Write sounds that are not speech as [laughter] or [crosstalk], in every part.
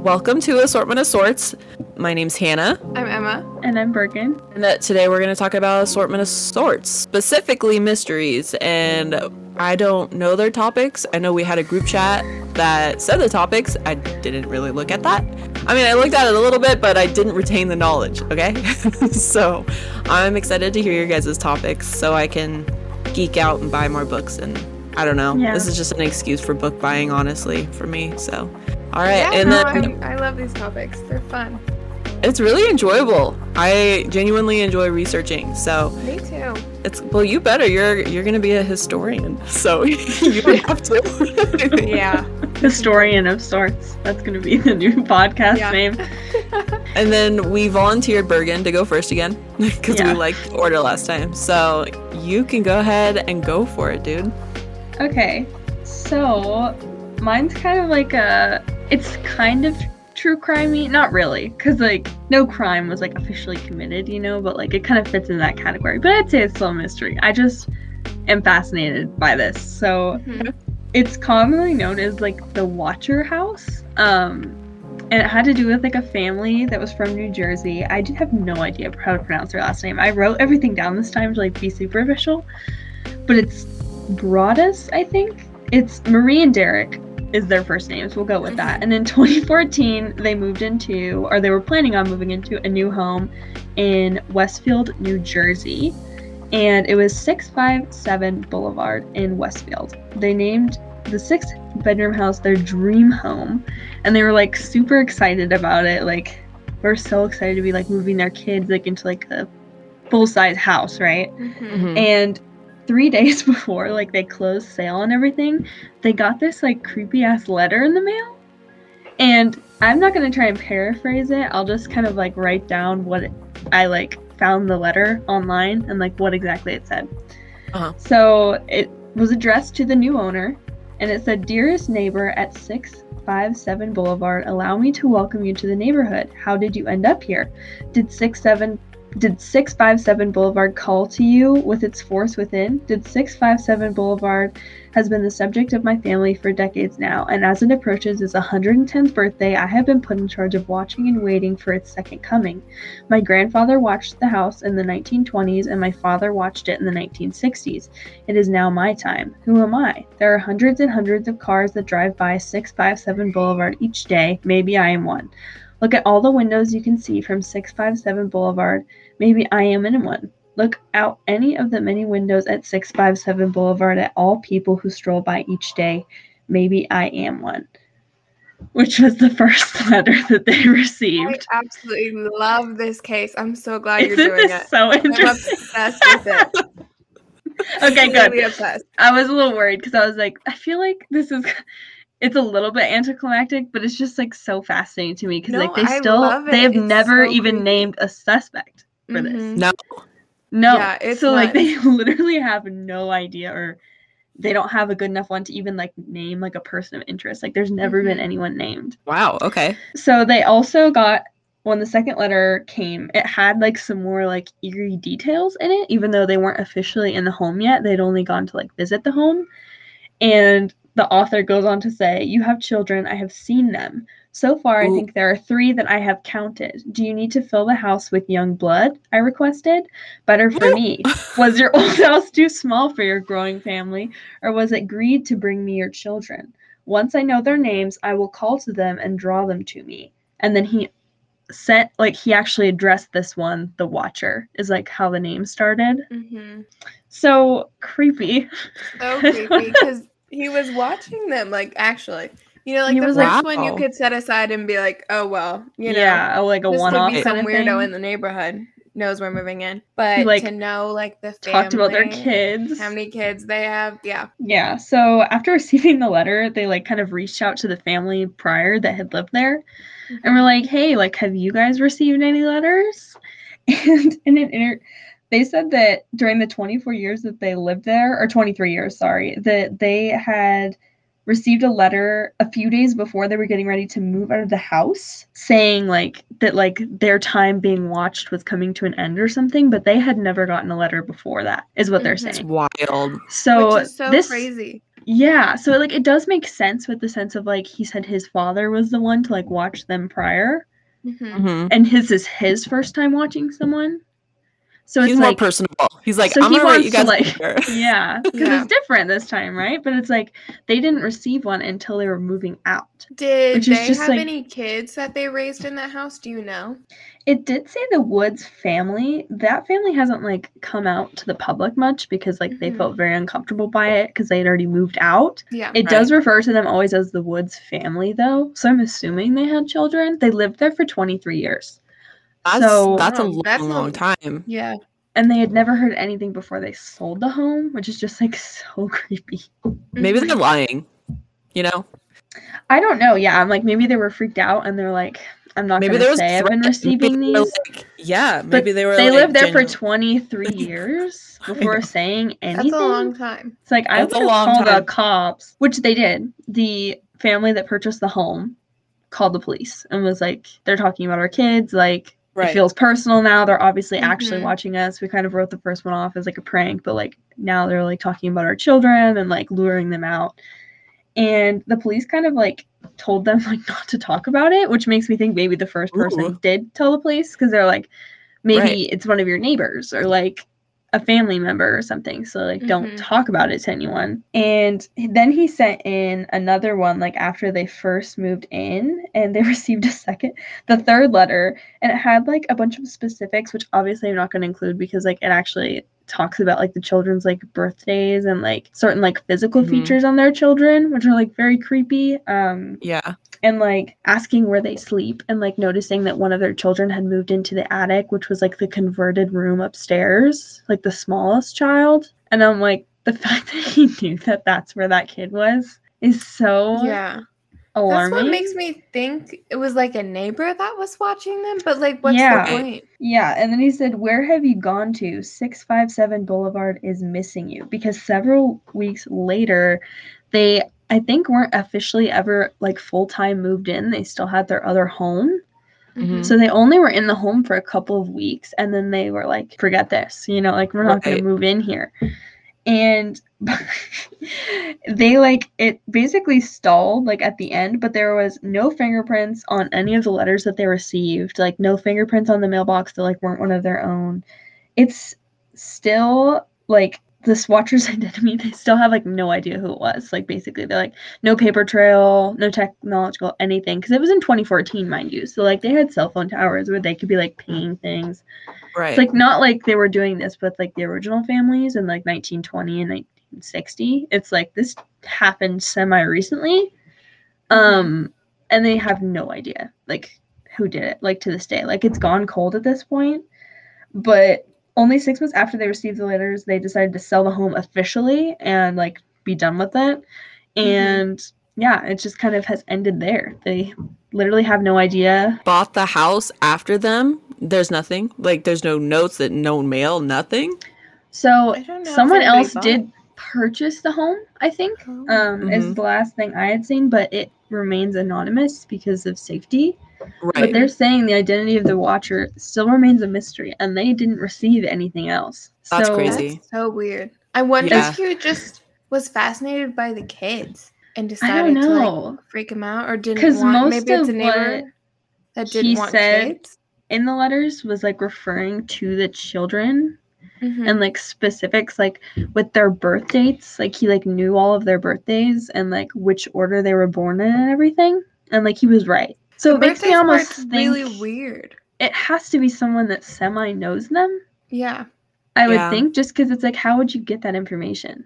welcome to Assortment of Sorts. My name's Hannah, I'm Emma. And I'm Bergen. and uh, today we're going to talk about Assortment of Sorts, specifically mysteries. And I don't know their topics. I know we had a group chat that said the topics. I didn't really look at that. I mean, I looked at it a little bit, but I didn't retain the knowledge, okay? [laughs] so I'm excited to hear your guys' topics so I can geek out and buy more books. And I don't know. Yeah. This is just an excuse for book buying, honestly, for me. So, all right. yeah, and no, then. I, I love these topics. They're fun. It's really enjoyable. I genuinely enjoy researching. So Me too. it's well, you better. You're you're gonna be a historian, [laughs] so [laughs] you would have to. [laughs] Yeah. Historian of sorts. That's going to be the new podcast Yeah. name. And then we volunteered Bergen to go first again because Yeah. we liked order last time. So you can go ahead and go for it, dude. Okay. So, mine's kind of like a. It's kind of true crimey. Not really. Because, like, no crime was, like, officially committed, you know? But, like, it kind of fits in that category. But I'd say it's still a mystery. I just am fascinated by this. So, Mhm. it's commonly known as like the Watcher House. Um, and it had to do with like a family that was from New Jersey. I did have no idea how to pronounce their last name. I wrote everything down this time to like be super superficial, but it's Broaddus, I think. It's Marie and Derek is their first names. We'll go with that. And in [laughs] 2014, they moved into, or they were planning on moving into a new home in Westfield, New Jersey and it was 657 Boulevard in Westfield. They named the six bedroom house their dream home, and they were like super excited about it. Like, we're so excited to be like moving their kids like into like a full size house, right? Mhm. And three [laughs] days before like they closed sale and everything, they got this like creepy ass letter in the mail. And I'm not gonna try and paraphrase it. I'll just kind of like write down what it, I like found the letter online and like what exactly it said. Uh-huh. So it was addressed to the new owner, and it said, "Dearest neighbor at 657 Boulevard, allow me to welcome you to the neighborhood. How did you end up here? Did 67 did 657 Boulevard call to you with its force within? Did 657 Boulevard has been the subject of my family for decades now, and as it approaches its 110th birthday, I have been put in charge of watching and waiting for its second coming. My grandfather watched the house in the 1920s, and my father watched it in the 1960s. It is now my time. Who am I? There are hundreds and hundreds of cars that drive by 657 Boulevard each day. Maybe I am one. Look at all the windows you can see from 657 Boulevard. Maybe I am in one. Look out any of the many windows at 657 Boulevard at all people who stroll by each day. Maybe I am one. Which was the first [laughs] letter that they received. I absolutely love this case. I'm so glad you're Isn't doing this it. so I'm interesting? obsessed with it. [laughs] okay, good. Really. I was a little worried because I was like, I feel like this is it's a little bit anticlimactic, but it's just like so fascinating to me because No, like they I still they have It's never so even creepy. named a suspect for this. Mhm. No. No. Yeah, it's so like they [laughs] literally have no idea or they don't have a good enough one to even like name like a person of interest. Like there's never been Mhm. anyone named. Wow. Okay. So they also got when the second letter came, it had like some more like eerie details in it, even though they weren't officially in the home yet. They'd only gone to like visit the home. And the author goes on to say, You have children, I have seen them. So far, I think there are three that I have counted. Do you need to fill the house with young blood? I requested. Better for [laughs] me. Was your old house too small for your growing family, or was it greed to bring me your children? Once I know their names, I will call to them and draw them to me. And then he sent, like, he actually addressed this one, the Watcher, is like how the name started. Mhm. So creepy. So creepy because he was watching them. Like actually, you know, like He the was first like- one you could set aside and be like, oh well, you know, yeah, oh, like a one off. be some weirdo thing. in the neighborhood knows we're moving in. But like, to know like the family, Talked about their kids. how many kids they have, yeah. Yeah. So after [laughs] receiving the letter, they like kind of reached out to the family prior that had lived there, and mm-hmm. we're like, "Hey, like, have you guys received any letters?" [laughs] And in an inter- they said that during the 24 years that they lived there, or 23 years, sorry, that they had received a letter a few days before they were getting ready to move out of the house saying like that like their time being watched was coming to an end or something but they had never gotten a letter before that is what they're saying It's wild. so, Which is so this crazy. Yeah, so like it does make sense with the sense of like he said his father was the one to like watch them prior, Mhm. Mhm. and his is his first time watching someone. So He's it's more like personable. He's like, So I'm he gonna write you guys like- [laughs] yeah, because Yeah. it's different this time, right? But it's like they didn't receive one until they were moving out. Did they have like- any kids that they raised in that house? Do you know? It did say the Woods family. That family hasn't like come out to the public much because like they Mhm. felt very uncomfortable by it because they had already moved out. Yeah. It does refer to them always as the Woods family though, so I'm assuming they had children. They lived there for 23 years. That's so that's a long, that's a- long time. yeah. and they had never heard anything before they sold the home, which is just like [laughs] so creepy. Maybe they're mm-hmm. lying. You know, I don't know. Yeah, I'm like maybe they were freaked out and they're like, I'm not maybe gonna there was say I've been receiving maybe these. like- yeah, But maybe they were. they like, lived there for 23 [laughs] years before [laughs] saying anything. That's a long time. It's like I That's a would long have called the time. cops, which they did. The family that purchased the home called the police and was like, "They're talking about our kids. Like, Right. it feels personal now. They're obviously actually Mhm. watching us. We kind of wrote the first one off as like a prank, but like now they're like talking about our children and like luring them out." And the police kind of like told them [laughs] like not to talk about it, which makes me think maybe the first person Ooh. did tell the police because they're like, maybe Right. it's one of your neighbors or like a family member or something. So like don't Mhm. talk about it to anyone. And then he sent in another one like after they first moved in and they [laughs] received a second the third letter and it had like a bunch of specifics which obviously I'm not going to include because like it actually talks about like the children's like birthdays and like certain like physical Mhm. features on their children which are like very creepy um Yeah. And like asking where they sleep and like noticing that one of their children had moved into the attic which was like the converted room upstairs like the smallest child and i'm like the [laughs] fact that he knew that that's where that kid was is so Yeah. alarming That's what makes me think it was like a neighbor that was watching them. But like, what's Yeah. the point? yeah and then he said where have you gone to 657 boulevard is missing you because several weeks later they i think weren't officially ever like full-time moved in they still had their other home Mhm. So they only were in the home for a couple of weeks and then they were like, forget this, you know, like we're not going to move in here. And [laughs] they like it basically stalled like at the end, but there was no fingerprints on any of the letters that they received, like no fingerprints on the mailbox that like weren't one of their own. It's still like the Swatchers [laughs] identity, they still have like no idea who it was. Like basically they're like no paper trail, no technological anything. Because it was in 2014, mind you. So like they had cell phone towers where they could be like paying things. Right. It's like not like they were doing this with like the original families in like 1920 and 1960. It's like this happened semi recently. Um and they have no idea like who did it like to this day. Like it's gone cold at this point. But only 6 months after they received the letters, they decided to sell the home officially and like be done with it. And yeah, it just kind of has ended there. They literally have no idea Bought the house after them. There's nothing. Like there's no notes that no mail. Nothing. So I don't know if someone else bought did purchase the home, I think. Oh. Um, is Mhm. the last thing I had seen, but it remains anonymous because of safety. But they're saying the identity of the watcher still remains a mystery, and they didn't receive anything else. That's so, crazy. That's so weird. I wonder Yeah. if he just was fascinated by the kids and I decided don't to like freak them out, or didn't 'Cause want. most Maybe it's a of neighbor what that he didn't want said kids. In the letters was like referring to the children Mhm. and like specifics like with their birth dates like he like knew all of their birthdays and like which order they were born in and everything and like he was right so The it makes me almost think really weird. it has to be someone that semi knows them Yeah, i would Yeah. think just because it's like how would you get that information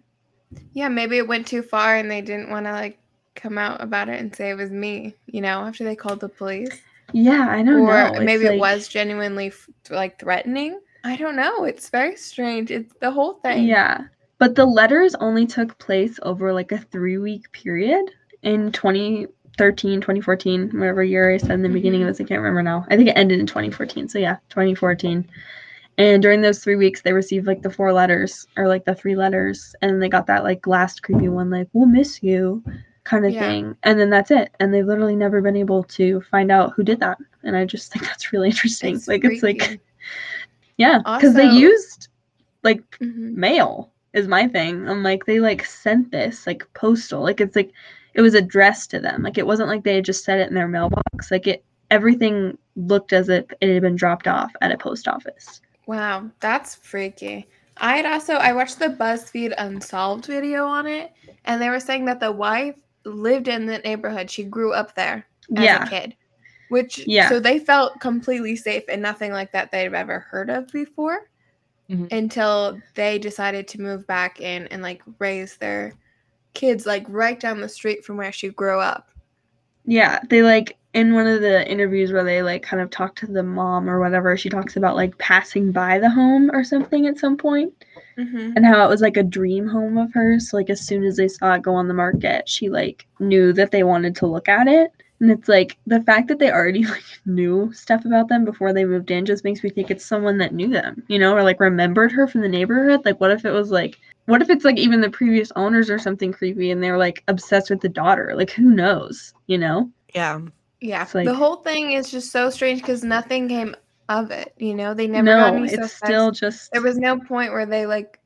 yeah. Maybe it went too far, and they didn't want to like come out about it and say it was me. You know, after they called the police, yeah i don't or know It's maybe it was genuinely like threatening. I don't know. It's very strange. It's the whole thing. yeah but the letters only took place over like a three week period in 2013 2014 whatever year i said in the beginning of this i can't remember now. I think it ended in 2014 so yeah 2014 and during those three weeks they received like the four letters or like the three letters and they got that like last creepy one like we'll miss you kind of Yeah. thing. And then that's it. And they've literally never been able to find out who did that. And i just think that's really interesting. Like it's like [laughs] yeah because they used like Mhm. mail is my thing. I'm like, they like sent this like postal. Like it's like it was addressed to them. Like it wasn't like they had just set it in their mailbox. Like it everything looked as if it had been dropped off at a post office. Wow, that's freaky. I had also I watched the BuzzFeed Unsolved video on it, and they were saying that the wife lived in the neighborhood. She grew up there as Yeah. a kid, which Yeah. so they felt completely safe and nothing like that they've ever heard of before Mhm. until they decided to move back in and like raise their kids like right down the street from where she grew up. Yeah, they like in one of the interviews where they like kind of talk to the mom or whatever, she talks about like passing by the home or something at some point Mm-hmm. and how it was like a dream home of hers. So like as soon as they saw it go on the market, she like knew that they wanted to look at it. And it's like the fact that they already [laughs] like knew stuff about them before they moved in just makes me think it's someone that knew them, you know, or like remembered her from the neighborhood. Like what if it was like what if it's like even the previous owners or something creepy and they're like obsessed with the daughter? Like who knows, you know? Yeah. Yeah, like- the whole thing is just so strange because nothing came of it. You know, they never no, got any it's suspects. still just There was no point where they like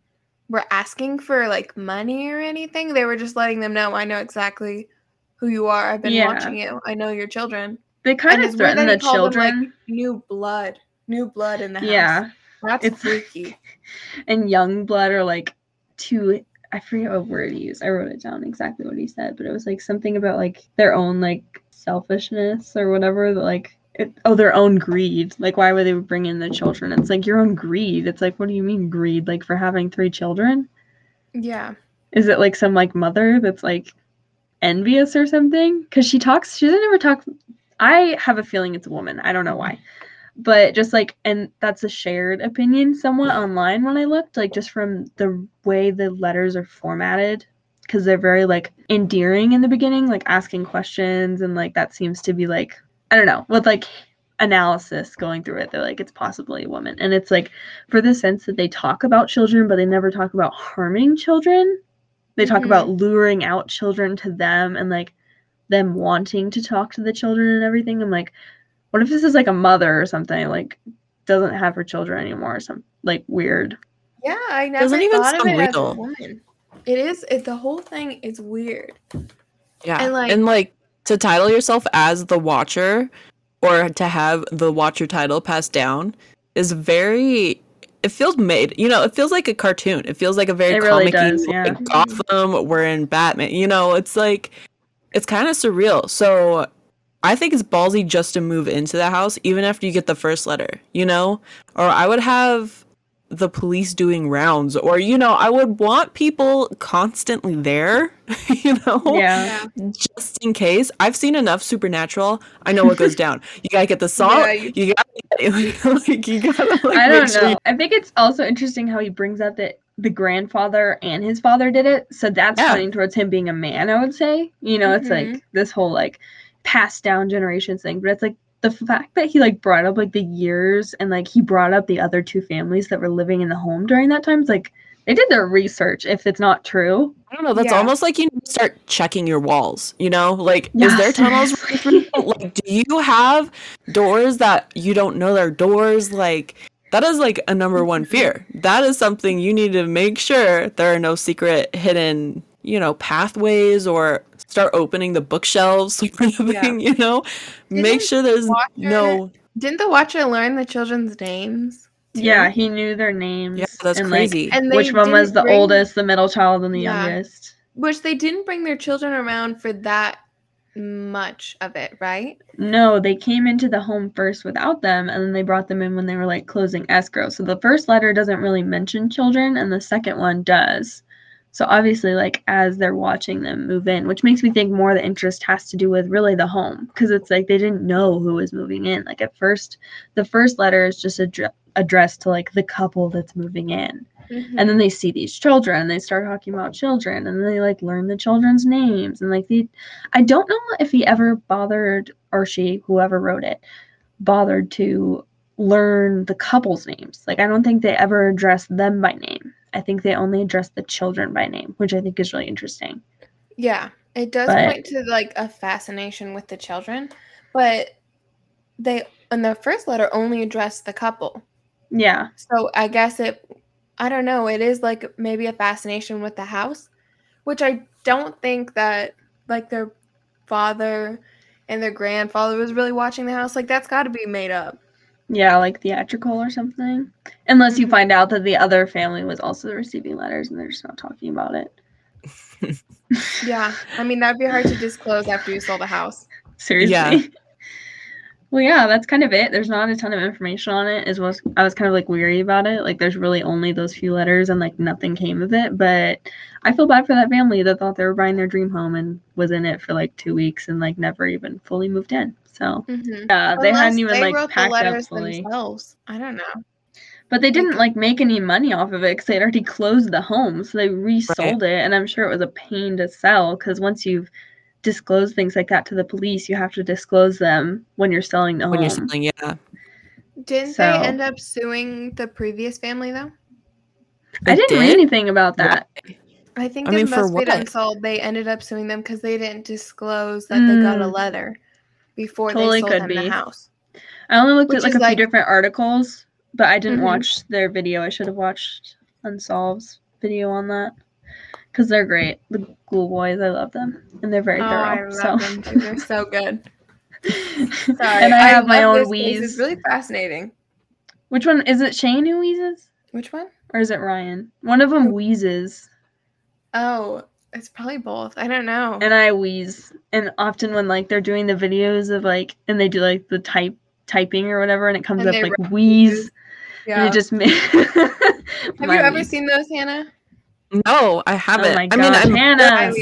were asking for like money or anything. They were just letting them know, I know exactly who you are. I've been Yeah. watching you. I know your children. they kind and of it's weird threaten the he called them, like, children. New blood. New blood in the house. yeah, That's it's- freaky. [laughs] and young blood are like too I forget what word he used. I wrote it down exactly what he said, but it was like something about like their own like selfishness or whatever. That like it, oh their own greed. Like why would they bring in the children? It's like your own greed. It's like what do you mean greed? Like for having three children? Yeah. Is it like some like mother that's like envious or something? Because she talks. She doesn't ever talk. I have a feeling it's a woman. I don't know why but just like and that's a shared opinion somewhat online when i looked like just from the way the letters are formatted because they're very like endearing in the beginning like asking questions and like that seems to be like i don't know with like analysis going through it they're like it's possibly a woman. And it's like for the sense that they talk about children but they never talk about harming children. They talk Mhm. about luring out children to them and like them wanting to talk to the children and everything. I'm like what if this is like a mother or something like doesn't have her children anymore or some like weird Yeah, I never Doesn't even thought of sound it as a woman. It is it, the whole thing is weird. Yeah. And, like- and like to title yourself as the watcher or to have the watcher title passed down is very it feels made you know it feels like a cartoon it feels like a very It really comic does, yeah. like gotham we're in batman you know it's like it's kind of surreal so i think it's ballsy just to move into the house even after you get the first letter you know or i would have the police doing rounds or you know i would want people constantly there [laughs] you know yeah just in case. I've seen enough Supernatural. I know what goes down. [laughs] You gotta get the salt. Yeah, you, you- gotta [laughs] like you gotta. Like, i don't sure know you- i think it's also interesting how he brings up that the grandfather and his father did it so that's Yeah. pointing towards him being a man i would say you know it's like mm-hmm. this whole like passed down generations thing but it's like the fact that he like brought up like the years and like he brought up the other two families that were living in the home during that time it's like they did their research if it's not true I don't know. That's Yeah. almost like you start checking your walls. You know, like is there tunnels? [laughs] like, do you have doors that you don't know they're doors? Like. That is like a number one fear. That is something you need to make sure there are no secret hidden, you know, pathways or start opening the bookshelves [laughs] sort of Yeah. thing, you know? Make Didn't sure there's Watcher- no Didn't the watcher learn the children's names? too? Yeah, he knew their names. Yeah, that's and, like, crazy. And which one was the bring- oldest, the middle child, and the Yeah. youngest? Which they didn't bring their children around for that much of it, right? No, they came into the home first without them, and then they brought them in when they were like closing escrow. So the first letter doesn't really mention children, and the second one does. So obviously, like as they're watching them move in, which makes me think more the interest has to do with really the home, because it's like they didn't know who was moving in. Like at first, the first letter is just addre- addressed to like the couple that's moving in. and then mm-hmm. they see these children and they start talking about children and they like learn the children's names and like they i don't know if he ever bothered or she whoever wrote it bothered to learn the couple's names like i don't think they ever addressed them by name i think they only address the children by name which i think is really interesting Yeah, it does But- point to like a fascination with the children, but they in the first letter only address the couple. yeah So I guess it I don't know, it is like maybe a fascination with the house, which I don't think that like their father and their grandfather was really watching the house. Like that's got to be made up. Yeah, like theatrical or something. Unless you Mhm. find out that the other family was also receiving letters and they're just not talking about it. [laughs] Yeah, I mean that'd be hard to disclose after you sold the house. Seriously. Yeah. [laughs] well, yeah, that's kind of it. There's not a ton of information on it. As well, as- I was kind of like weary about it. Like, there's really only those few letters, and like nothing came of it. But I feel bad for that family that thought they were buying their dream home and was in it for like two weeks and like never even fully moved in. So Mm-hmm. yeah, they hadn't even they like wrote the packed up fully. themselves. I don't know. But they didn't Like- like make any money off of it because they'd already closed the home, so they resold it. And I'm sure it was a pain to sell because once you've disclosed things like that to the police, you have to disclose them when you're selling the when you're selling, yeah. Didn't So- they end up suing the previous family though? I didn't read anything about that. I think I in mean, for BuzzFeed what? Unsolved, they ended up suing them because they didn't disclose that they got a Mm. letter before Totally they sold could them be. the house. I only looked Which at like a like- few different articles, but I didn't Mhm. watch their video. I should have watched Unsolved's video on that because they're great. The Ghoul Boys, I love them, and they're very Oh, I thorough. love so. They're so good. [laughs] Sorry, and I have my own wheeze. It's really fascinating. Which one is it? Shane who wheezes, Which one? or is it Ryan? One of them wheezes. Oh, it's probably both. I don't know. and I wheeze. And often when like they're doing the videos of like and they do like the type typing or whatever and it comes And up like write wheeze yeah. and it just makes [laughs] Have you ever seen those, Hannah? No, I haven't. Oh my I mean, gosh, I'm, Hannah.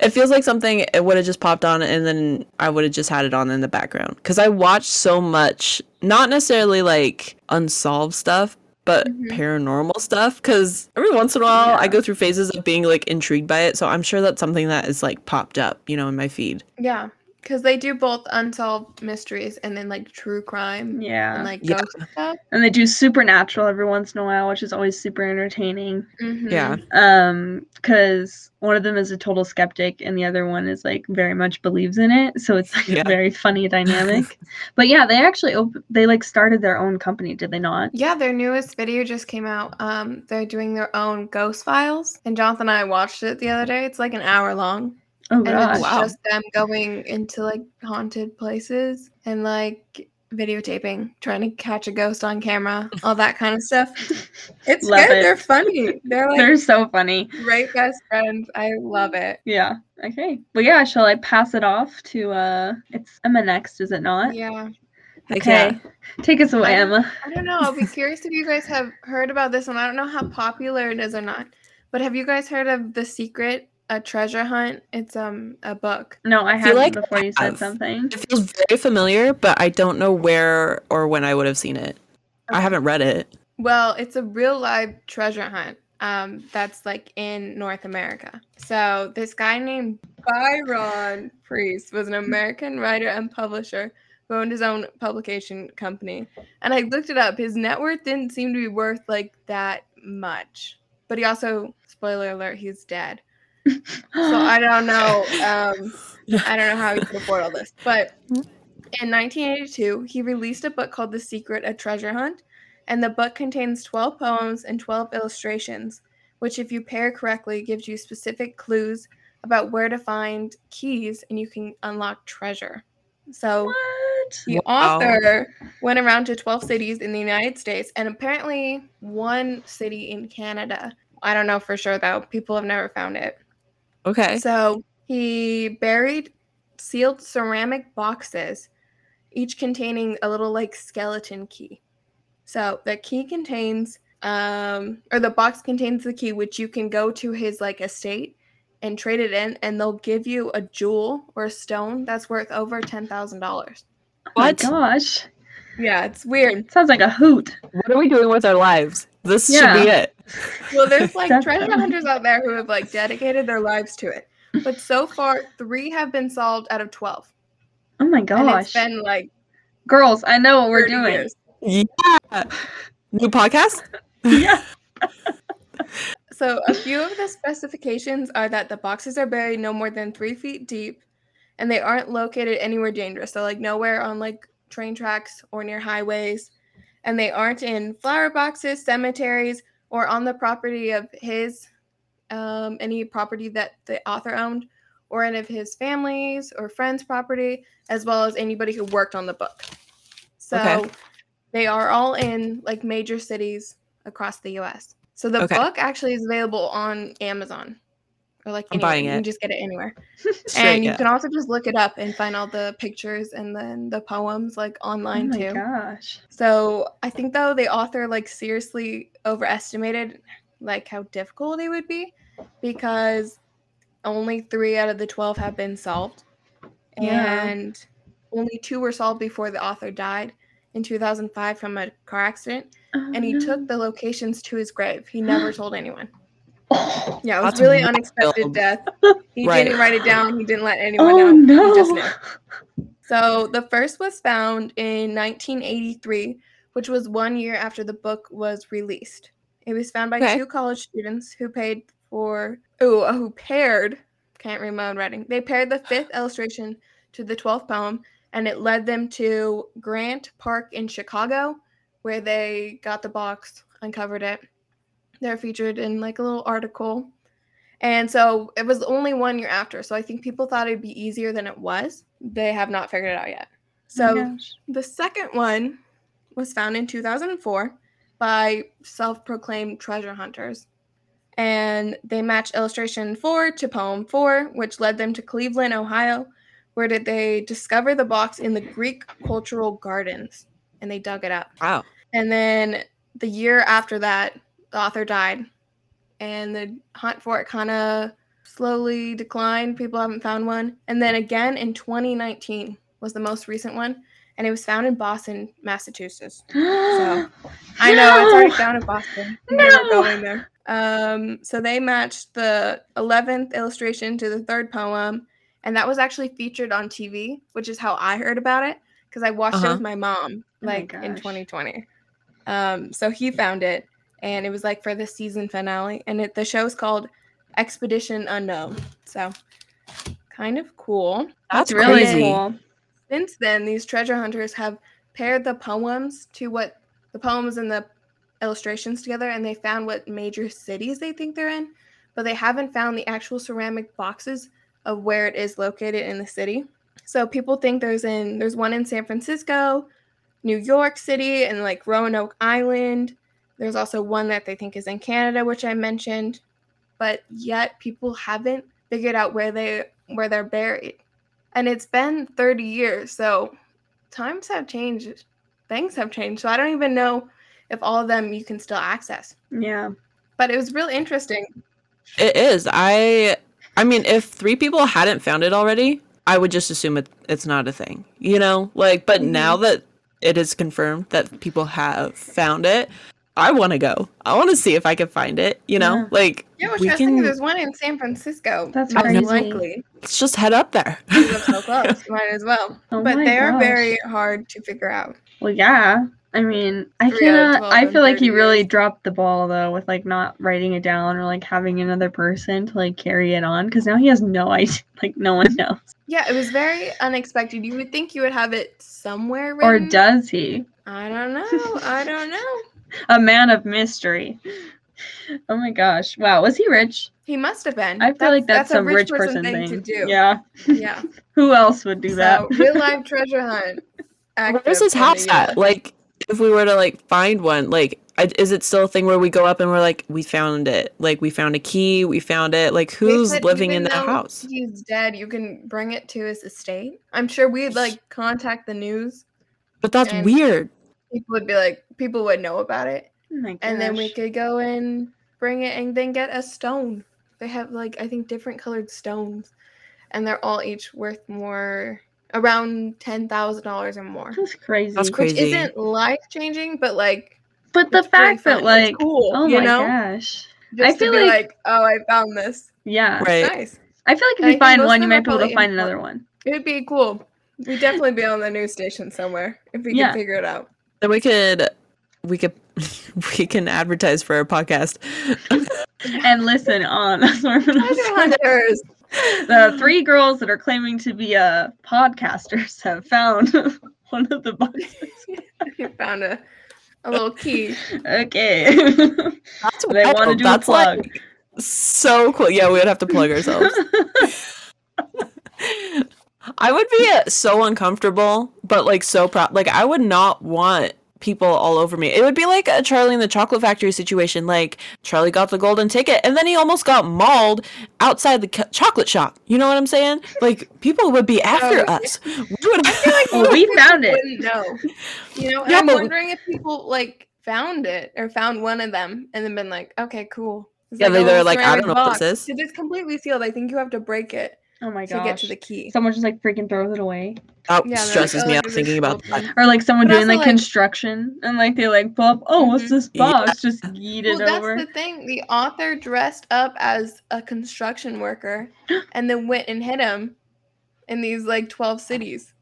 It feels like something it would have just popped on and then I would have just had it on in the background because I watch so much, not necessarily like unsolved stuff, but Mhm. paranormal stuff. Because every once in a while, I go through phases of being like intrigued by it. So I'm sure that's something that is like popped up, you know, in my feed. Yeah, because they do both unsolved mysteries and then like true crime yeah and like Yeah. ghost stuff. and they do supernatural every once in a while which is always super entertaining Mhm. Yeah. um because one of them is a total skeptic and the other one is like very much believes in it so it's like Yeah. a very funny [laughs] dynamic but yeah they actually op- they like started their own company did they not Yeah, their newest video just came out. Um, they're doing their own ghost files, and Jonathan and I watched it the other day. It's like an hour long, oh and gosh it's Wow. just them going into like haunted places and like videotaping, trying to catch a ghost on camera, all that kind of stuff. [laughs] It's Love good. it. They're funny. They're [laughs] like they're so funny great best friends. I love it. Yeah. Okay. Well, yeah. Shall I pass it off to uh? It's Emma next, is it not? Yeah. Heck Okay. yeah. Take us away, I- Emma. I don't know. I'll be curious if you guys have heard about this one. I don't know how popular it is or not, but have you guys heard of The Secret, a treasure hunt? It's um a book. No, I feel haven't like before I you said something. It feels very familiar, but I don't know where or when I would have seen it. I haven't read it. Well, it's a real live treasure hunt. Um, that's like in North America. So this guy named Byron Preiss was an American writer and publisher who owned his own publication company. And I looked it up. His net worth didn't seem to be worth like that much. But he also, spoiler alert, he's dead. So I [gasps] don't know. Um, I don't know how he could afford all this. But in 1982, he released a book called The Secret, a Treasure Hunt. And the book contains 12 poems and 12 illustrations, which, if you pair correctly, gives you specific clues about where to find keys and you can unlock treasure. So what? the Wow. author went around to 12 cities in the United States and apparently one city in Canada. I don't know for sure though. People have never found it. Okay. So he buried sealed ceramic boxes, each containing a little like skeleton key. So the key contains, um, or the box contains the key, which you can go to his like estate and trade it in, and they'll give you a jewel or a stone that's worth over ten thousand dollars. Oh my What? gosh. Yeah, it's weird. Sounds like a hoot. What are we doing with our lives? This Yeah. should be it. [laughs] Well, there's like treasure hunters out there who have like dedicated their lives to it. But so far, three have been solved out of 12. Oh my and it's gosh. been like Girls, I know what we're doing. years. Yeah. New podcast? yeah. [laughs] So, a few of the specifications are that the boxes are buried no more than three feet deep and they aren't located anywhere dangerous. So, like, nowhere on like train tracks or near highways. And they aren't in flower boxes, cemeteries, or on the property of his, um, any property that the author owned, or any of his family's or friends' property, as well as anybody who worked on the book. So Okay. they are all in like major cities across the US. So the Okay. book actually is available on Amazon. Or like I'm anywhere. buying You can just get it anywhere. [laughs] Straight, and you yeah. can also just look it up and find all the pictures and then the poems like Oh online my too. gosh. So I think though the author like seriously overestimated like how difficult it would be because only three out of the twelve have been solved. Yeah. And only two were solved before the author died in 2005 from a car accident. And he Oh, took the locations to his grave. He never [gasps] told anyone. No. Yeah, it was That's really wild. unexpected death. He Right. didn't write it down. He didn't let anyone Oh know. He just no. So the first was found in 1983, which was one year after the book was released. It was found by Okay. two college students who paid for oh who paired can't read my own writing. They paired the fifth illustration to the twelfth poem, and it led them to Grant Park in Chicago, where they got the box, uncovered it. They're featured in like a little article. And so it was only one year after. So I think people thought it'd be easier than it was. They have not figured it out yet. So Oh the second one was found in 2004 by self proclaimed treasure hunters. And they matched illustration four to poem four, which led them to Cleveland, Ohio, where did they discover the box in the Greek cultural gardens and they dug it up. Wow. And then the year after that, the author died, and the hunt for it kind of slowly declined. People haven't found one. And then again in 2019 was the most recent one, and it was found in Boston, Massachusetts. [gasps] So I know it's already found in Boston. Were going there. Um, so they matched the 11th illustration to the third poem, and that was actually featured on TV, which is how I heard about it because I watched it Uh-huh. with my mom Oh my like in 2020. Um, so he found it, and it was like for the season finale, and it, the is called Expedition Unknown. So kind of cool. That's really crazy. cool. Since then, these treasure hunters have paired the poems to what the poems and the illustrations together, and they found what major cities they think they're in, but they haven't found the actual ceramic boxes of where it is located in the city. So people think there's in there's one in San Francisco, New York City, and like Roanoke Island. There's also one that they think is in Canada, which I mentioned, but yet people haven't figured out where they where they're buried and it's been 30 years so times have changed things have changed so i don't even know if all of them you can still access Yeah. but it was really interesting It is. I I mean, if three people hadn't found it already, I would just assume it, it's not a thing. You know? Like but mm-hmm. now that it is confirmed that people have found it, I want to go. I want to see if I can find it, you know? Yeah. Like yeah which we I was thinking can there's one in san francisco That's very likely let's just head up there. [laughs] [laughs] You so close might as well Oh but my they are very hard to figure out Well, yeah. I mean, I Three cannot. I feel like he really years. dropped the ball though with like not writing it down or like having another person to like carry it on because now he has no [laughs] idea. Like no one knows. yeah it was very unexpected you would think you would have it somewhere Or does he? i don't know i don't know [laughs] A man of mystery. Oh my gosh! Wow, was he rich? he must have been I feel like that's, a some rich person, thing. to do Yeah. yeah [laughs] Who else would do that? So, real life [laughs] treasure hunt. Where's active his house at? Like, if we were to like find one, like, is it still a thing where we go up and we're like, we found it? Like, we found a key, we found it. Like, who's said living in that house? He's dead. You can bring it to his estate. I'm sure we'd like contact the news. But that's and- weird. People would be like, people would know about it, Oh and then we could go and bring it, and then get a stone. They have like I think different colored stones, and they're all each worth more around ten thousand dollars or more. That's crazy. That's Which crazy. isn't life changing, but like But the fact that like, cool, oh you my know, gosh, just I feel to be like- like, oh, I found this. yeah. Right. Nice. I feel like if I you think find one, you might be able to find another one. one. It'd be cool. We'd definitely be on the news station somewhere if we Yeah. could figure it out. Then we could, we could, [laughs] we can advertise for our podcast. And listen on [laughs] hunters. the three girls that are claiming to be uh, podcasters have found [laughs] one of the boxes. you found a A little key. Okay. That's what they want to do That's a plug. like so cool. Yeah, we would have to plug ourselves. I would be so uncomfortable, but like so proud. Like I would not want people all over me. It would be like a Charlie in the Chocolate Factory situation. Like Charlie got the golden ticket, and then he almost got mauled outside the co- chocolate shop. You know what I'm saying? Like people would be after yeah. us. [laughs] We would. well, [laughs] we found it. Know. You know, Yeah, I'm wondering if people like found it or found one of them and then been like, okay, cool. It's Yeah, they- a they're like, I don't know what this box. is. It's completely sealed. I think you have to break it Oh my god! to get to the key. Someone just like freaking throws it away. That Yeah, stresses like, me "Oh, out thinking about that. Or like someone But doing also, like, like- construction and like they like pull up, oh, what's Mhm. this Yeah. box? Just [laughs] yeet it Well, that's over. the thing. The author dressed up as a construction worker [gasps] and then went and hit him in these like 12 cities.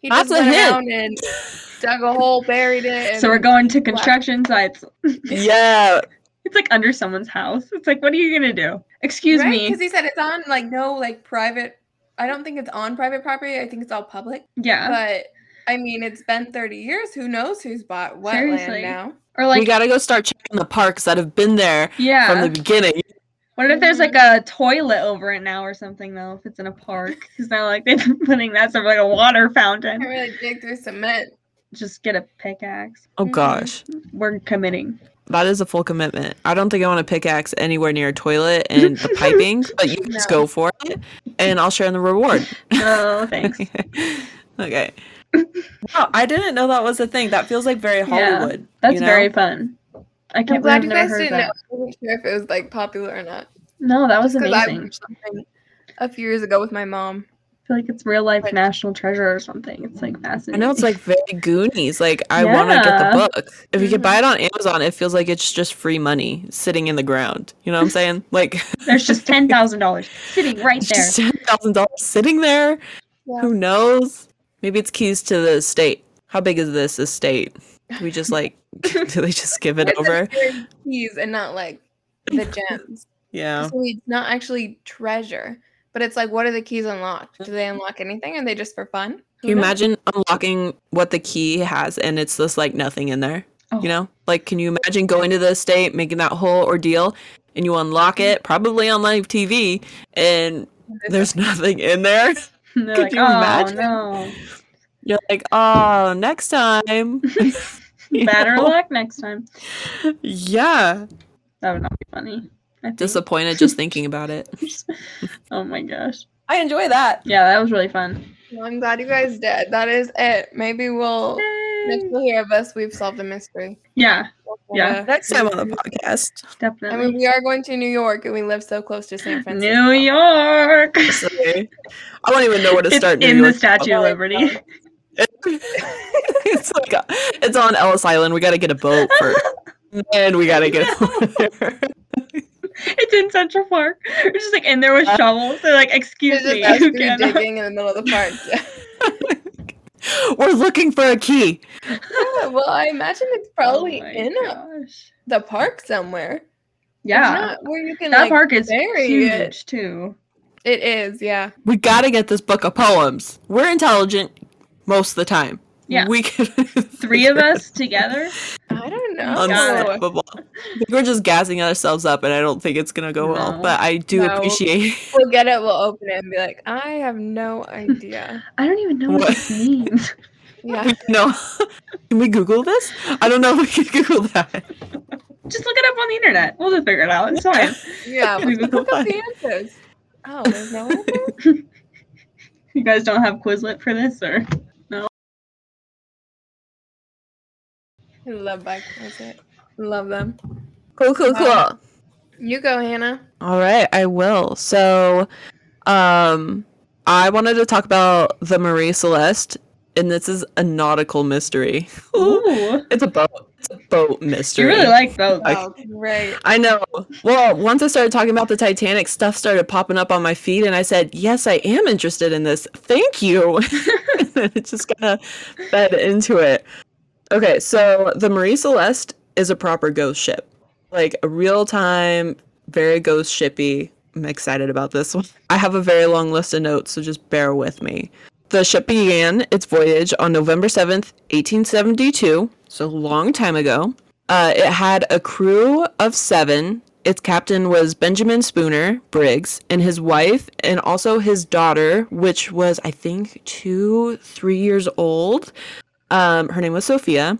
He That's just a went hint. around and [laughs] dug a hole, buried it. And So we're going to construction sites. [laughs] Yeah, It's like under someone's house. It's like, what are you gonna do? Excuse me. Because he said it's on like no like private. I don't think it's on private property. I think it's all public. Yeah. But I mean, it's been 30 years. Who knows who's bought what Seriously. land now? Or like, we gotta go start checking the parks that have been there yeah. from the beginning. What if there's like a toilet over it now or something though? If it's in a park, because now like [laughs] they've been putting that stuff like a water fountain. I fountain. really dig through cement. Just get a pickaxe. Oh Mhm. gosh. We're committing. That is a full commitment. I don't think I want to pickaxe anywhere near a toilet and the [laughs] piping, but you can just go for it, and I'll share in the reward. No, [laughs] thanks. okay. Wow, I didn't know that was a thing. That feels like very Yeah, Hollywood. That's you know? very fun. I I'm can't glad you guys didn't know. I wasn't sure if it was like popular or not. No, that was Because I amazing. something a few years ago with my mom. I feel like it's real life But- national treasure or something. It's like fascinating. I know it's like very Goonies. Like I want to get the book. If you could buy it mm-hmm. on Amazon, it feels like it's just free money sitting in the ground. You know what I'm saying? [laughs] Like there's just [laughs] ten thousand dollars sitting right there. just ten thousand dollars sitting there. Yeah. Who knows? Maybe it's keys to the estate. How big is this estate? Do we just like [laughs] do they just give it It's over? keys and not like the gems. Yeah. So it's not actually treasure, but it's like, what are the keys unlocked? Do they mm-hmm. unlock anything? Are they just for fun? Can you imagine unlocking what the key has and it's just like nothing in there? Oh. You know? Like can you imagine going to the estate, making that whole ordeal, and you unlock it, probably on live TV, and [laughs] there's nothing in there? Could like, you oh imagine? no, You're like, oh, next time. [laughs] [laughs] Better know? luck next time. Yeah. That would not be funny. I think. Disappointed just thinking about it. [laughs] oh my gosh. I enjoy that. Yeah, that was really fun. Well, I'm glad you guys did. That is it. Maybe we'll next Yay. we'll hear of us. We've solved the mystery. Yeah, Yeah. Next time on the [laughs] podcast. Definitely. I mean, we are going to New York, and we live so close to San Francisco. New York. I don't even know where to It's start. New in the Statue of Oh, Liberty. [laughs] it's like a, it's on Ellis Island. We got to get a boat first, and we got to get over there. [laughs] it's in Central Park. We're just like in there with uh, shovels. They're like, excuse It's me, just us you three digging in the middle of the park. [laughs] [laughs] We're looking for a key. Yeah, well, I imagine it's oh probably Oh in a, the park somewhere. Yeah, not where you can that like. park is bury huge it. too. It is, yeah. We got to get this book of poems. We're intelligent most of the time. Yeah. we can. Three of us together. I don't know. God. Unstoppable. I think we're just gassing ourselves up, and I don't think it's gonna go well. But I do No. appreciate. [laughs] We'll get it. We'll open it and be like, I have no [laughs] idea. I don't even know what, What? this means. [laughs] Yeah. no, can we Google this? I don't know if we can Google that. Just look it up on the internet. We'll just figure it out. It's fine. Yeah. We'll look up the answers. Oh, there's no answer? You guys don't have Quizlet for this, or I love bike it. Love them. Cool, cool, cool. You go, Hannah. All right, I will. So, um, I wanted to talk about the Marie Celeste, and this is a nautical mystery. [laughs] ooh, It's a boat. It's a boat mystery. you really like boats. I- Oh, great. I know. Well, once I started talking about the Titanic, stuff started popping up on my feed, and I said, "Yes, I am interested in this. Thank you." [laughs] and then it just kind of fed into it. Okay, so the Marie Celeste is a proper ghost ship, like a real time, very ghost shippy. I'm excited about this one. [laughs] I have a very long list of notes, so just bear with me. The ship began its voyage on November 7th, 1872, so long time ago. Uh, it had a crew of seven. Its captain was Benjamin Spooner Briggs, and his wife, and also his daughter, which was, I think, two, three years old. Um, her name was Sophia.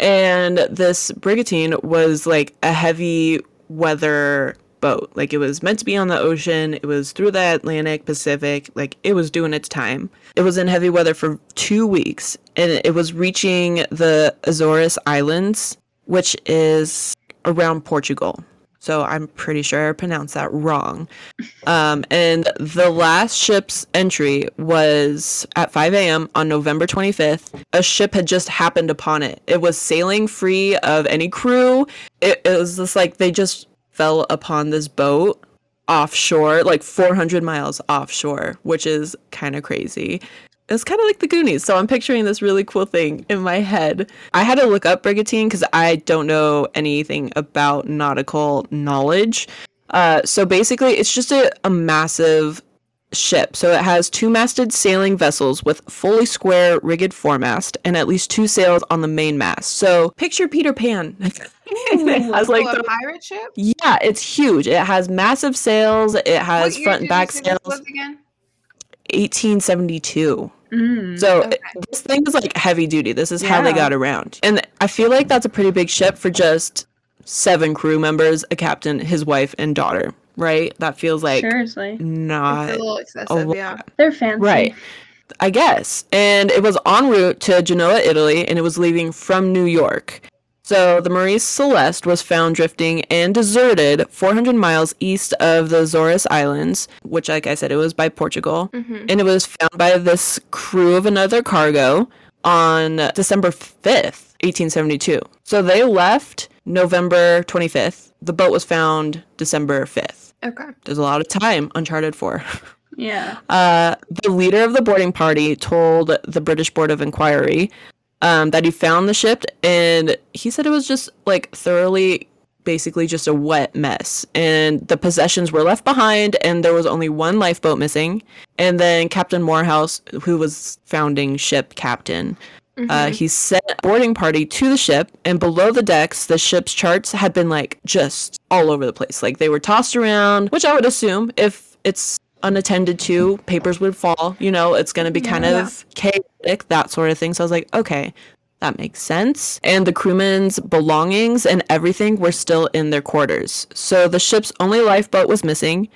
And this brigantine was like a heavy weather boat. Like it was meant to be on the ocean. It was through the Atlantic, Pacific. Like it was doing its time. It was in heavy weather for two weeks and it was reaching the Azores Islands, which is around Portugal. So I'm pretty sure I pronounced that wrong. Um, and the last ship's entry was at 5 a.m. on November 25th. A ship had just happened upon it. It was sailing free of any crew. It, it was just like they just fell upon this boat offshore, like 400 miles offshore, which is kind of crazy. It's kind of like the Goonies. So I'm picturing this really cool thing in my head. I had to look up brigantine because I don't know anything about nautical knowledge. Uh, so basically, it's just a, a massive ship. So it has two masted sailing vessels with fully square rigged foremast and at least two sails on the main mast. So picture Peter Pan. [laughs] it has like Oh, a the, pirate ship. yeah, it's huge. It has massive sails. It has front and back sails. again? 1872. Mm. So Okay. this thing is like heavy duty. This is how they got around. And I feel like that's a pretty big ship for just seven crew members, a captain, his wife, and daughter, right? That feels like Seriously. not it's a little a excessive, lot. yeah. They're fancy. Right. I guess. And it was en route to Genoa, Italy, and it was leaving from New York. So the Marie Celeste was found drifting and deserted 400 miles east of the Azores Islands, which, like I said, it was by Portugal. hmm And it was found by this crew of another cargo on December 5th, 1872. So they left November 25th. The boat was found December 5th. Okay. There's a lot of time uncharted for. Yeah. Uh, the leader of the boarding party told the British Board of Inquiry um, that he found the ship and he said it was just like thoroughly, basically just a wet mess. And the possessions were left behind and there was only one lifeboat missing. And then Captain Morehouse, who was founding ship captain, uh, Mhm. he sent a boarding party to the ship, and below the decks, the ship's charts had been like just all over the place. Like they were tossed around, which I would assume if it's unattended to, papers would fall. You know, it's going to be kind Yeah. of that sort of thing. So I was like, okay, that makes sense. And the crewmen's belongings and everything were still in their quarters. So the ship's only lifeboat was missing,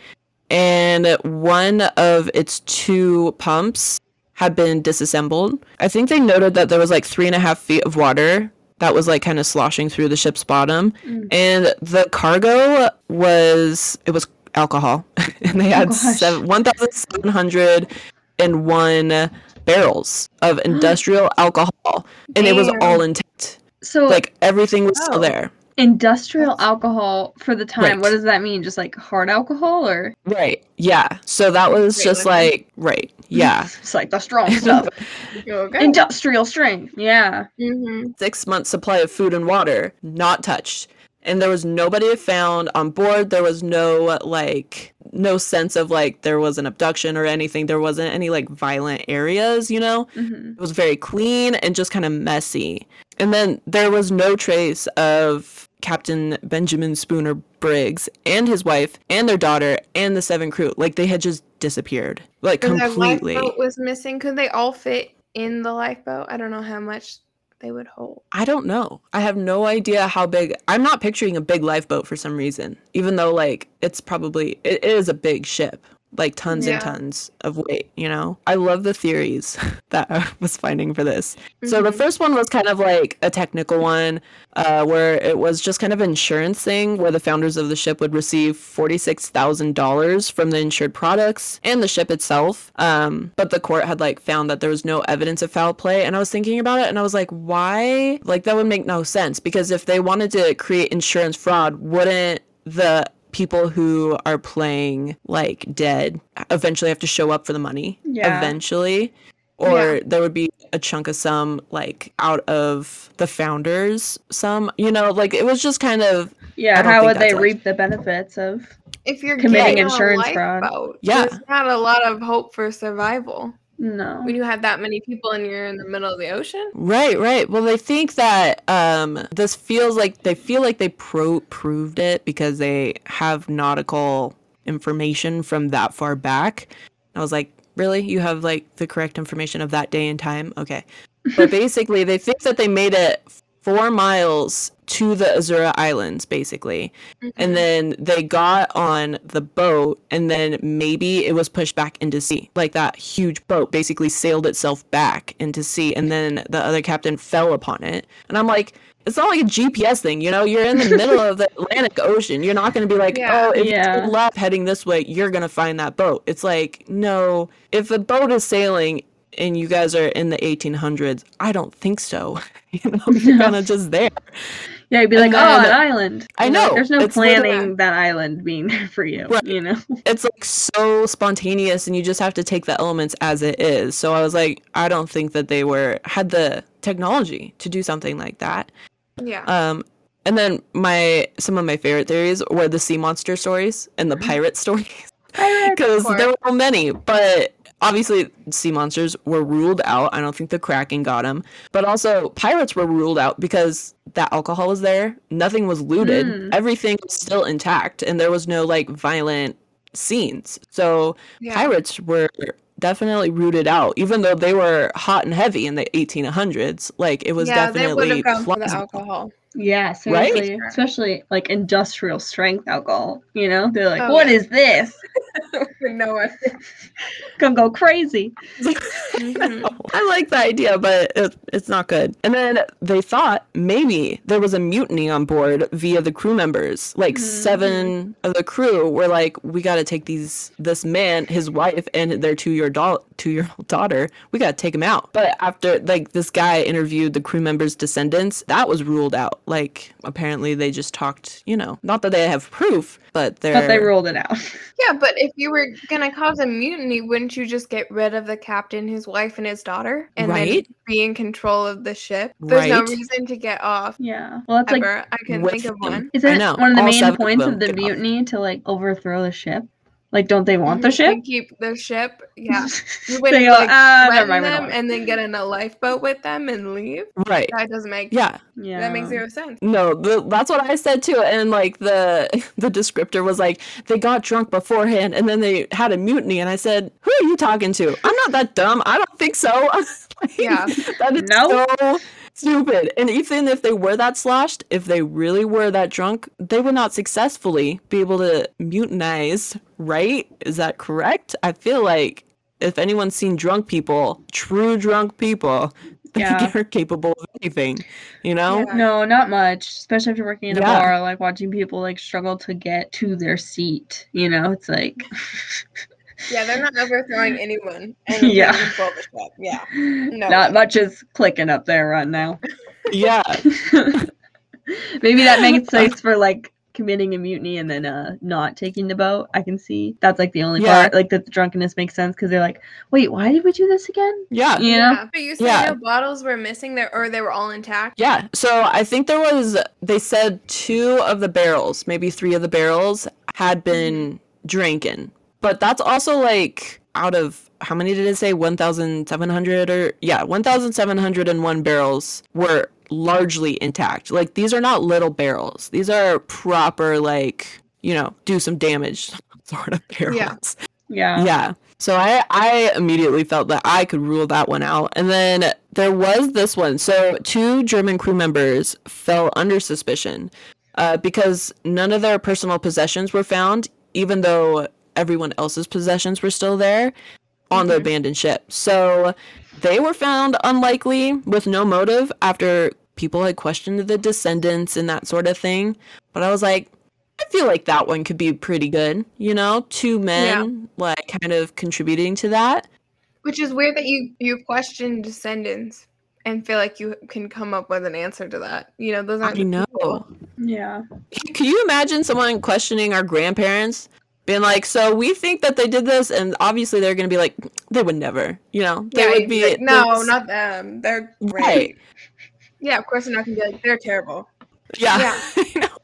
and one of its two pumps had been disassembled. I think they noted that there was like three and a half feet of water that was like kind of sloshing through the ship's bottom. Mm. And the cargo was, it was alcohol. [laughs] and they had oh 1,701 barrels of [gasps] industrial alcohol, and it was all intact. So Like everything was Oh. still there. industrial alcohol for the time. Right. What does that mean? Just like hard alcohol or Right. Yeah. So that was Great just liquor. like right. [laughs] Yeah. It's like the strong stuff. [laughs] Okay. Industrial strength. Yeah. hmm six months supply of food and water not touched and there was nobody found on board. There was no like no sense of like there was an abduction or anything. There wasn't any like violent areas you know? Hmm it was very clean and just kind of messy. And then there was no trace of captain benjamin spooner briggs and his wife and their daughter and the seven crew. Like they had just disappeared like And completely lifeboat was missing. Could they all fit in the lifeboat? I don't know how much they would hold. I don't know. I have no idea how big. I'm not picturing a big lifeboat for some reason, even though like it's probably it is a big ship, like tons Yeah. and tons of weight. You know, I love the theories [laughs] that I was finding for this. So the Mhm. first one was kind of like a technical one, uh, where it was just kind of an insurance thing, where the founders of the ship would receive forty six thousand dollars from the insured products and the ship itself. Um, but the court had like found that there was no evidence of foul play, and I was thinking about it, and I was like, why? Like that would make no sense because if they wanted to create insurance fraud, wouldn't the people who are playing like dead eventually have to show up for the money Yeah. eventually or Yeah. there would be a chunk of some like out of the founders some you know like it was just kind of Yeah. How would they like- reap the benefits of? if you're committing insurance fraud. lifeboat, Yeah. there's not a lot of hope for survival. No. when you have that many people and you're in the middle of the ocean. Right, right. Well, they think that um, this feels like they feel like they pro- proved it because they have nautical information from that far back. I was like, really? You have like the correct information of that day and time? Okay. But [laughs] basically, they think that they made it four miles to the Azores Islands, basically. And mm-hmm. then they got on the boat, and then maybe it was pushed back into sea. Like that huge boat basically sailed itself back into sea, and then the other captain fell upon it. And I'm like, it's not like a GPS thing, you know? You're in the middle of the Atlantic Ocean. You're not going to be like, Yeah. oh, if Yeah. you turn left heading this way, you're going to find that boat. It's like, no, if a boat is sailing and you guys are in the 1800s, I don't think so. [laughs] you know, [laughs] you're kind of just there. Yeah, you'd be And like, oh, then- an island. I You like, know, There's no planning that island being there [laughs] for you. Right. You know? it's like so spontaneous and you just have to take the elements as it is so i was like i don't think that they were had the technology to do something like that Yeah. um and then my some of my favorite theories were the sea monster stories and the pirate stories because there were many but obviously sea monsters were ruled out. I don't think the kraken got them but also pirates were ruled out because that alcohol was there. Nothing was looted. Mm. everything was still intact and there was no like violent scenes. So yeah. pirates were definitely rooted out even though they were hot and heavy in the 1800s like it was yeah, they would definitely have gone for the alcohol. Yeah, Right? Especially like industrial strength alcohol. You know? They're like, Oh, "What yeah. is this? [laughs] no one. [laughs] Gonna go crazy. Mhm. [laughs] I like the idea, but it, it's not good. And then they thought maybe there was a mutiny on board via the crew members. Like seven of the crew were like, "We got to take these this man, his wife, and their two year doll two year old daughter. We got to take him out." But after like this guy interviewed the crew members' descendants, that was ruled out. Like apparently they just talked. You know, not that they have proof, but they're But they ruled it out. [laughs] Yeah, but if you were gonna cause a mutiny, wouldn't you just get rid of the captain, his wife, and his daughter, and Right. then be in control of the ship? There's no reason to get off. yeah. Well, that's like I can think of them. one. isn't I one of the all main seven of points of the get off. mutiny to like overthrow the ship? Like, don't they want the Mhm, ship? and keep the ship. Yeah, [laughs] you would they go, like ah, never mind. them and then get in a lifeboat with them and leave. right. That doesn't make. Yeah. it." yeah. That makes zero sense. No, the, that's what I said too. And like the [laughs] the descriptor was like, they got drunk beforehand and then they had a mutiny. And I said, who are you talking to? I'm not that dumb. I don't think so. [laughs] Like, Yeah. that is No. so stupid. And even if they were that sloshed, if they really were that drunk, they would not successfully be able to mutinize, right? Is that correct? I feel like if anyone's seen drunk people, true drunk people, [laughs] Yeah. they're capable of anything, you know? Yeah. No, not much. Especially if you're working in a Yeah. bar, like watching people like struggle to get to their seat. You know, it's like, [laughs] Yeah, they're not overthrowing anyone. [laughs] And Yeah. yeah. Control the ship. Yeah. No. not much is clicking up there right now. [laughs] Yeah. [laughs] Maybe that makes sense for like committing a mutiny and then uh not taking the boat. I can see that's like the only Yeah. part like that the drunkenness makes sense because they're like, wait, why did we do this again? Yeah. You know? Yeah. But you said Yeah. no bottles were missing there, or they were all intact. Yeah. So I think there was, they said two of the barrels, maybe three of the barrels had been drinking. But that's also like out of how many did it say? 1,700 or, yeah, 1,701 barrels were largely intact. Like these are not little barrels, these are proper, like, you know, do some damage [laughs] sort of barrels. Yeah. Yeah. yeah. So I I immediately felt that I could rule that one out. And then there was this one. So two German crew members fell under suspicion uh, because none of their personal possessions were found, even though everyone else's possessions were still there on the Mhm. abandoned ship. So they were found unlikely with no motive after people had questioned the descendants and that sort of thing. But I was like, I feel like that one could be pretty good, you know? Two men like kind of contributing to that. Which is weird that you you question descendants and feel like you can come up with an answer to that. You know, those aren't. I know. people. Yeah. Can you imagine someone questioning our grandparents? Being like, so we think that they did this, and obviously they're gonna be like, they would never, you know, they Yeah, would be like, no, not them. They're great. right, Yeah, of course they're not gonna be like they're terrible. yeah, Yeah. [laughs]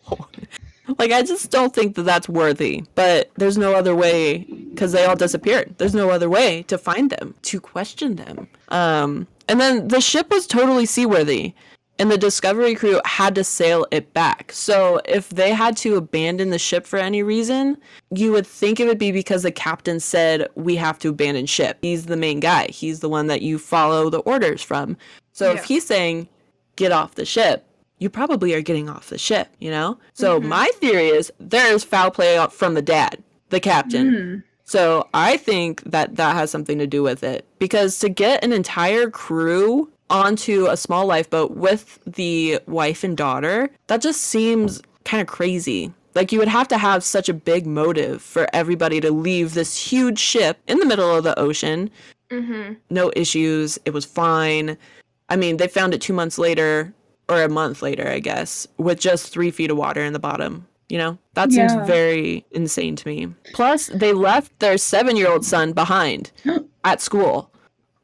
Like, I just don't think that that's worthy, but there's no other way because they all disappeared. There's no other way to find them, to question them. Um, and then the ship was totally seaworthy, and the Discovery crew had to sail it back. So if they had to abandon the ship for any reason, you would think it would be because the captain said, We have to abandon ship. He's the main guy, he's the one that you follow the orders from. So Yeah. if he's saying, Get off the ship, you probably are getting off the ship, you know? So Mhm. my theory is there's foul play from the dad, the captain. Mm. So I think that that has something to do with it because to get an entire crew onto a small lifeboat with the wife and daughter, that just seems kind of crazy. Like you would have to have such a big motive for everybody to leave this huge ship in the middle of the ocean, Mm-hmm. no issues, it was fine. I mean, they found it 2 months later or a month later, I guess, with just 3 feet of water in the bottom. You know, that seems Yeah. very insane to me. Plus, they left their seven year old son behind [gasps] at school.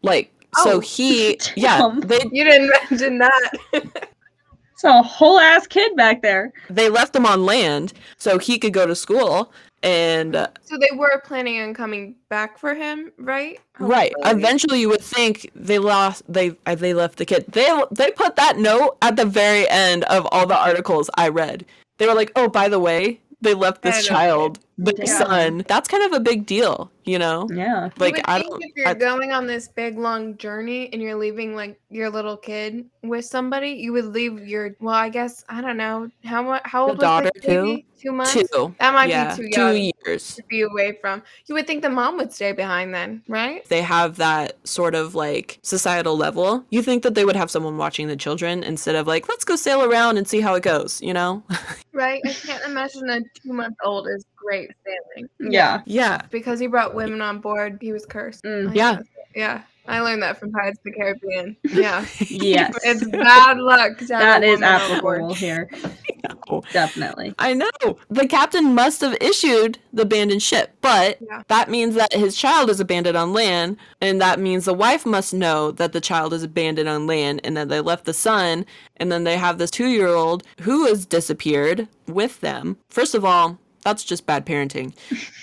Like, Oh, so he, [laughs] yeah, they You didn't mention that. [laughs] It's a whole ass kid back there. they left him on land so he could go to school. And uh, so they were planning on coming back for him, right? right, eventually, you would think they lost. They uh, they left the kid. They they put that note at the very end of all the articles I read. They were like, "Oh, by the way, they left this know. Child, the son." That's kind of a big deal, you know. Yeah. Like you would I think don't. if you're I- going on this big long journey and you're leaving like your little kid with somebody, you would leave your well, I guess I don't know how much how The old was daughter, the baby? Two months. two. That might yeah, be too young. two years. to be away from. You would think the mom would stay behind then, right? they have that sort of like societal level, you think that they would have someone watching the children instead of like, let's go sail around and see how it goes, you know? [laughs] Right. I can't imagine a two month old is great sailing Yeah. yeah. because he brought women on board. He was cursed. Mm. Yeah. guess. Yeah. I learned that from Pirates of the Caribbean. [laughs] Yeah. Yes. [laughs] it's bad luck. To have that a is woman on board. applicable here. [laughs] No. Definitely. I know. The captain must have issued the abandoned ship, but Yeah. that means that his child is abandoned on land, and that means the wife must know that the child is abandoned on land and that they left the son, and then they have this two year old who has disappeared with them. First of all, that's just bad parenting.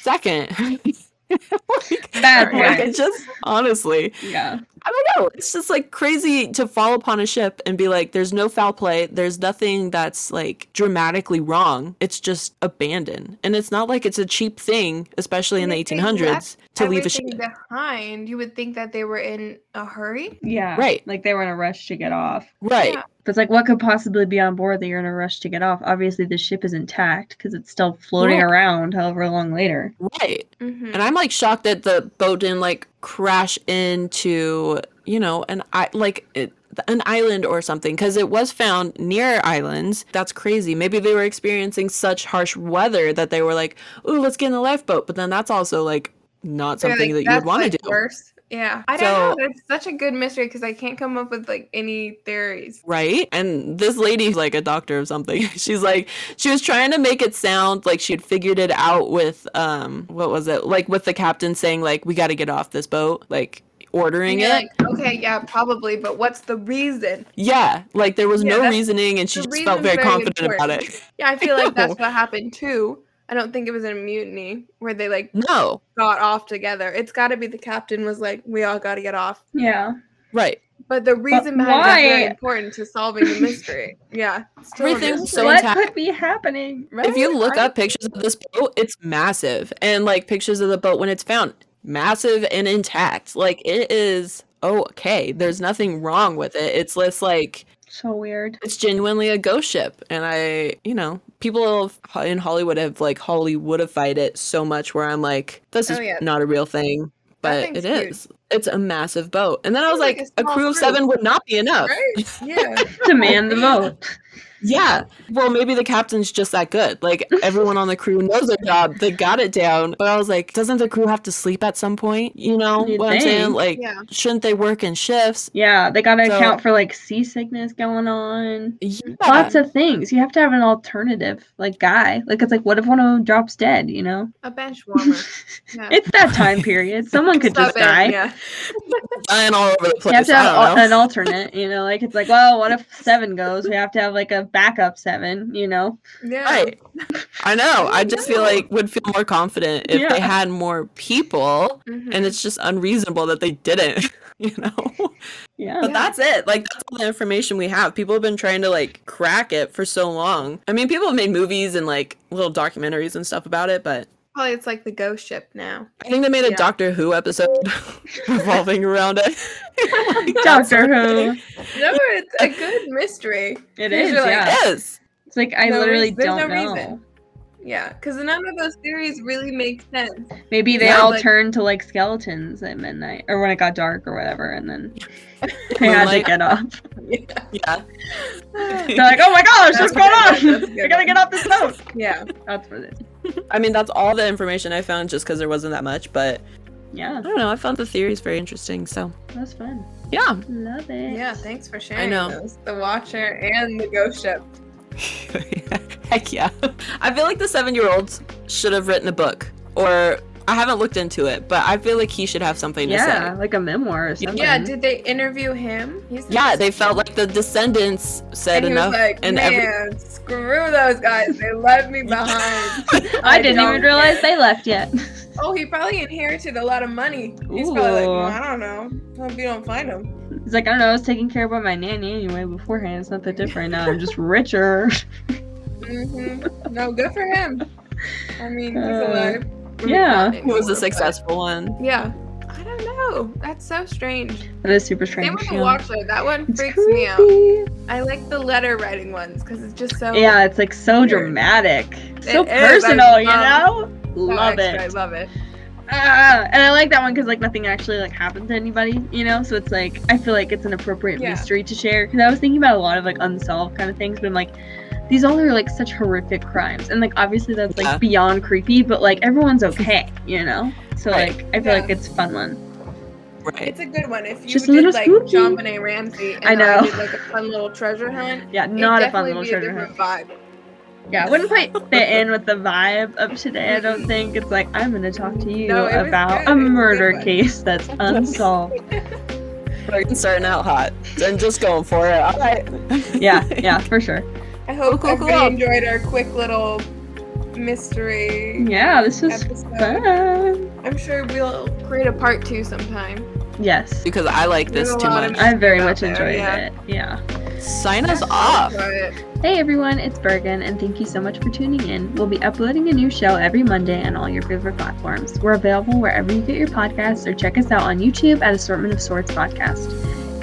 Second, [laughs] like, Bad like, just honestly, Yeah. I don't know. It's just like crazy to fall upon a ship and be like, there's no foul play. There's nothing that's like dramatically wrong. It's just abandoned. And it's not like it's a cheap thing, especially in the 1800s, left to leave a ship. Behind, you would think that they were in a hurry. Yeah. Right. Like they were in a rush to get off. Right. Yeah. But it's like, what could possibly be on board that you're in a rush to get off? Obviously, the ship is intact because it's still floating Right. around however long later. Right. Mm-hmm. And I'm like shocked that the boat didn't like crash into, you know, an I like it, an island or something because it was found near islands. That's crazy. Maybe they were experiencing such harsh weather that they were like, "Ooh, let's get in the lifeboat." But then that's also like not something like, that you would want to do. Worse. Yeah. I So- don't know. It's such a good mystery because I can't come up with like any theories. Right? And this lady's like a doctor or something. [laughs] She's like she was trying to make it sound like she had figured it out with um what was it? Like with the captain saying like we got to get off this boat, like ordering And it. you're like, okay, yeah, probably, but what's the reason? Yeah, like there was Yeah, no reasoning, and she just felt very very confident about it. Yeah, [laughs] I feel like that's what happened too. I don't think it was in a mutiny where they like No, got off together. It's got to be the captain was like, we all got to get off. Yeah. right. But the reason behind it is very why? important to solving the mystery. [laughs] Yeah, Everything's mystery. so what intact. could be happening? Right? If you look I- up pictures of this boat, it's massive, and like pictures of the boat when it's found, massive and intact. Like it is okay. There's nothing wrong with it. It's just like So weird. it's genuinely a ghost ship and i you know people in hollywood have like hollywoodified it so much where i'm like this oh, is Oh, yeah. not a real thing but thing's it huge. is it's a massive boat and then i was like like, a a crew of crew. seven would not be enough Right? [laughs] Yeah. To man the boat. Yeah well maybe the captain's just that good like [laughs] everyone on the crew knows their job they got it down but i was like doesn't the crew have to sleep at some point you know You'd what i'm saying like Yeah. shouldn't they work in shifts Yeah, they got to So- account for like seasickness going on. yeah. Lots of things. You have to have an alternative, like guy. Like it's like, what if one of them drops dead? You know, A bench warmer. Yeah. [laughs] it's that time period. Someone could [laughs] just Stop die. Yeah. dying all over the place. You have to have al- an alternate. You know, like it's like, well, what if seven goes? We have to have like a backup seven, you know? Yeah. Right. I know. I just feel like would feel more confident if they had more people Mhm. and it's just unreasonable that they didn't, [laughs] you know? Yeah. But Yeah. that's it. Like that's all the information we have. People have been trying to like crack it for so long. I mean, people have made movies and like little documentaries and stuff about it, but Probably it's like the ghost ship now. I think they made a Yeah. Doctor Who episode [laughs] revolving around it. [laughs] Like, Doctor Who. No, it's a good mystery. It Because is, you're like, yeah. It is. It's like I No literally reas- there's don't no know. reason. Yeah, because none of those theories really make sense. Maybe they Yeah, all like- turned to like skeletons at midnight or when it got dark or whatever, and then [laughs] they had to get up. Yeah. They're like, oh my gosh, That's what's going a good one, that's a on? good I gotta get off this boat. yeah. That's what it is. I mean, that's all the information I found just because there wasn't that much, but Yeah, I don't know. I found the theories very interesting. So, that's fun. yeah. Love it. Yeah, thanks for sharing I know. those. The Watcher and the Ghost Ship. [laughs] Heck yeah. I feel like the seven year olds should have written a book. Or I haven't looked into it, but I feel like he should have something to Yeah, say. like a memoir or something. Yeah, did they interview him? He's Yeah, they felt like the descendants said and he enough. was like, and man, every- screw those guys. They left me behind. [laughs] [laughs] I didn't even realize care." they left yet. [laughs] Oh, he probably inherited a lot of money. He's probably like, Ooh. well, I don't know. Hope you don't find him. He's like, I don't know, I was taking care of my nanny anyway beforehand. It's not that different now. I'm just richer. hmm No, good for him. I mean, he's Uh, alive. Yeah. it was a successful one. Yeah. I don't know. That's so strange. That is super Same strange. with the yeah. Watcher. That one It's freaks me out. I like the letter writing ones because it's just so Yeah, it's like so Weird. dramatic, so It is, I personal. You know, love extra. I love it. Ah, and I like that one because like nothing actually like happened to anybody. You know, so it's like I feel like it's an appropriate Yeah. mystery to share. Because I was thinking about a lot of like unsolved kind of things, but I'm like. These all are like such horrific crimes, and like obviously that's like Yeah. beyond creepy, but like everyone's okay, you know. So Right. like I feel Yeah. like it's a fun one. Right. It's a good one. If you Just a did little like spooky. JonBenét Ramsey and I I, know. did like a fun little treasure hunt, [laughs] Yeah, it'd not a fun little be treasure a hunt. different vibe. Yeah, it wouldn't quite fit in with the vibe of today. I don't [laughs] think it's like I'm gonna talk to you No, about good. a It a murder case that's [laughs] unsolved. Like starting out hot and just going for it. All right. yeah, yeah, for sure. I hope Cool, cool, everybody cool. enjoyed our quick little mystery. Yeah, this was episode. fun. I'm sure we'll create a part two sometime. Yes, Because I like this too much. I very out much there, enjoyed yeah. it. Yeah. Sign us off. Hey everyone, it's Bergen, and thank you so much for tuning in. We'll be uploading a new show every Monday on all your favorite platforms. We're available wherever you get your podcasts, or check us out on YouTube at Assortment of Sorts Podcast.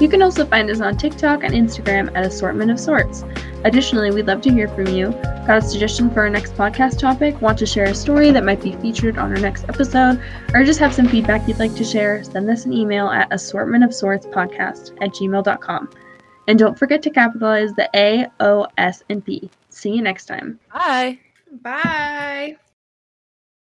You can also find us on TikTok and Instagram at Assortment of Sorts. Additionally, we'd love to hear from you. Got a suggestion for our next podcast topic? Want to share a story that might be featured on our next episode? Or just have some feedback you'd like to share? Send us an email at assortmentofsortspodcast at gmail.com. And don't forget to capitalize the A, O, S, and P. See you next time. Bye. bye.